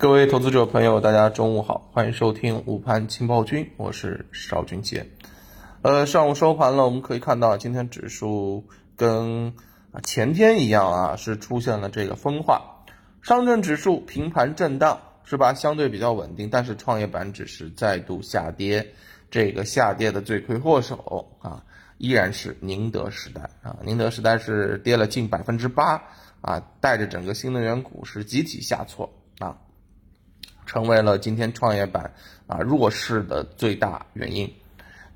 各位投资者朋友，大家中午好，欢迎收听午盘情报君，我是邵军杰。呃，上午收盘了，我们可以看到今天指数跟前天一样啊，是出现了这个分化。上证指数平盘震荡，是吧？相对比较稳定，但是创业板指是再度下跌，这个下跌的罪魁祸首啊，依然是宁德时代啊，宁德时代是跌了近百分之八。啊，带着整个新能源股是集体下挫啊，成为了今天创业板啊弱势的最大原因。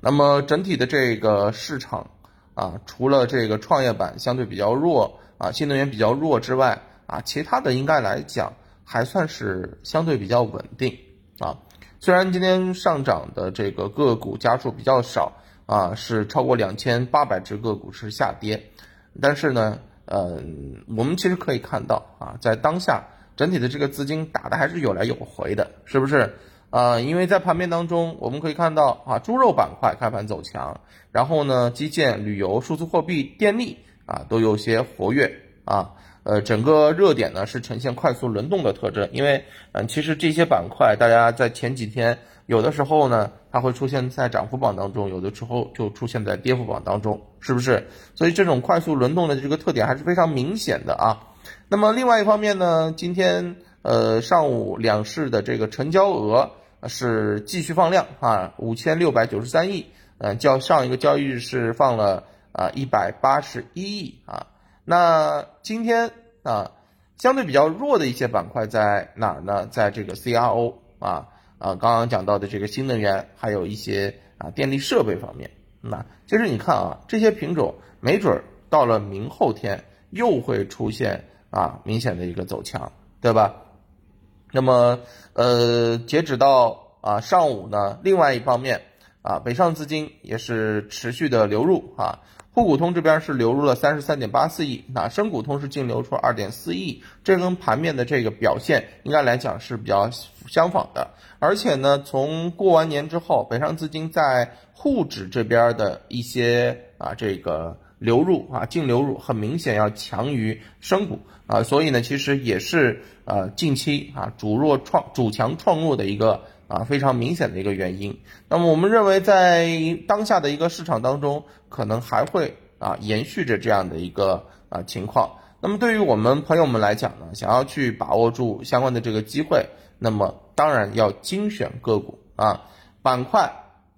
那么整体的这个市场啊，除了这个创业板相对比较弱啊，新能源比较弱之外啊，其他的应该来讲还算是相对比较稳定啊。虽然今天上涨的这个个股家数比较少啊，是超过两千八百只个股是下跌，但是呢。嗯，我们其实可以看到啊，在当下整体的这个资金打的还是有来有回的，是不是？啊，因为在盘面当中，我们可以看到啊，猪肉板块开盘走强，然后呢，基建、旅游、数字货币、电力啊，都有些活跃啊。呃，整个热点呢是呈现快速轮动的特征，因为嗯，其实这些板块大家在前几天有的时候呢，它会出现在涨幅榜当中，有的时候就出现在跌幅榜当中，是不是？所以这种快速轮动的这个特点还是非常明显的啊。那么另外一方面呢，今天呃上午两市的这个成交额是继续放量啊，五千六百九十三亿，嗯，较上一个交易日是放了啊一百八十一亿啊。那今天啊，相对比较弱的一些板块在哪儿呢？在这个 CRO 啊啊，刚刚讲到的这个新能源，还有一些啊电力设备方面。那其实你看啊，这些品种没准儿到了明后天又会出现啊明显的一个走强，对吧？那么呃，截止到啊上午呢，另外一方面啊，北上资金也是持续的流入啊。沪股通这边是流入了三十三点八四亿，那深股通是净流出二点四亿，这跟盘面的这个表现应该来讲是比较相仿的。而且呢，从过完年之后，北上资金在沪指这边的一些啊这个流入啊净流入，很明显要强于深股啊，所以呢，其实也是呃近期啊主弱创主强创弱的一个。啊，非常明显的一个原因。那么我们认为，在当下的一个市场当中，可能还会啊延续着这样的一个啊情况。那么对于我们朋友们来讲呢，想要去把握住相关的这个机会，那么当然要精选个股啊，板块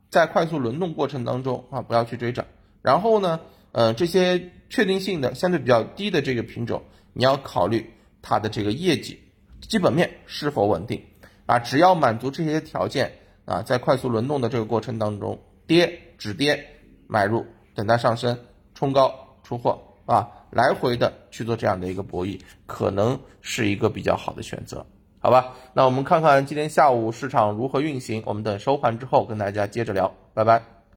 在快速轮动过程当中啊，不要去追涨。然后呢，呃，这些确定性的相对比较低的这个品种，你要考虑它的这个业绩基本面是否稳定。啊，只要满足这些条件啊，在快速轮动的这个过程当中，跌止跌买入，等待上升冲高出货啊，来回的去做这样的一个博弈，可能是一个比较好的选择，好吧？那我们看看今天下午市场如何运行，我们等收盘之后跟大家接着聊，拜拜。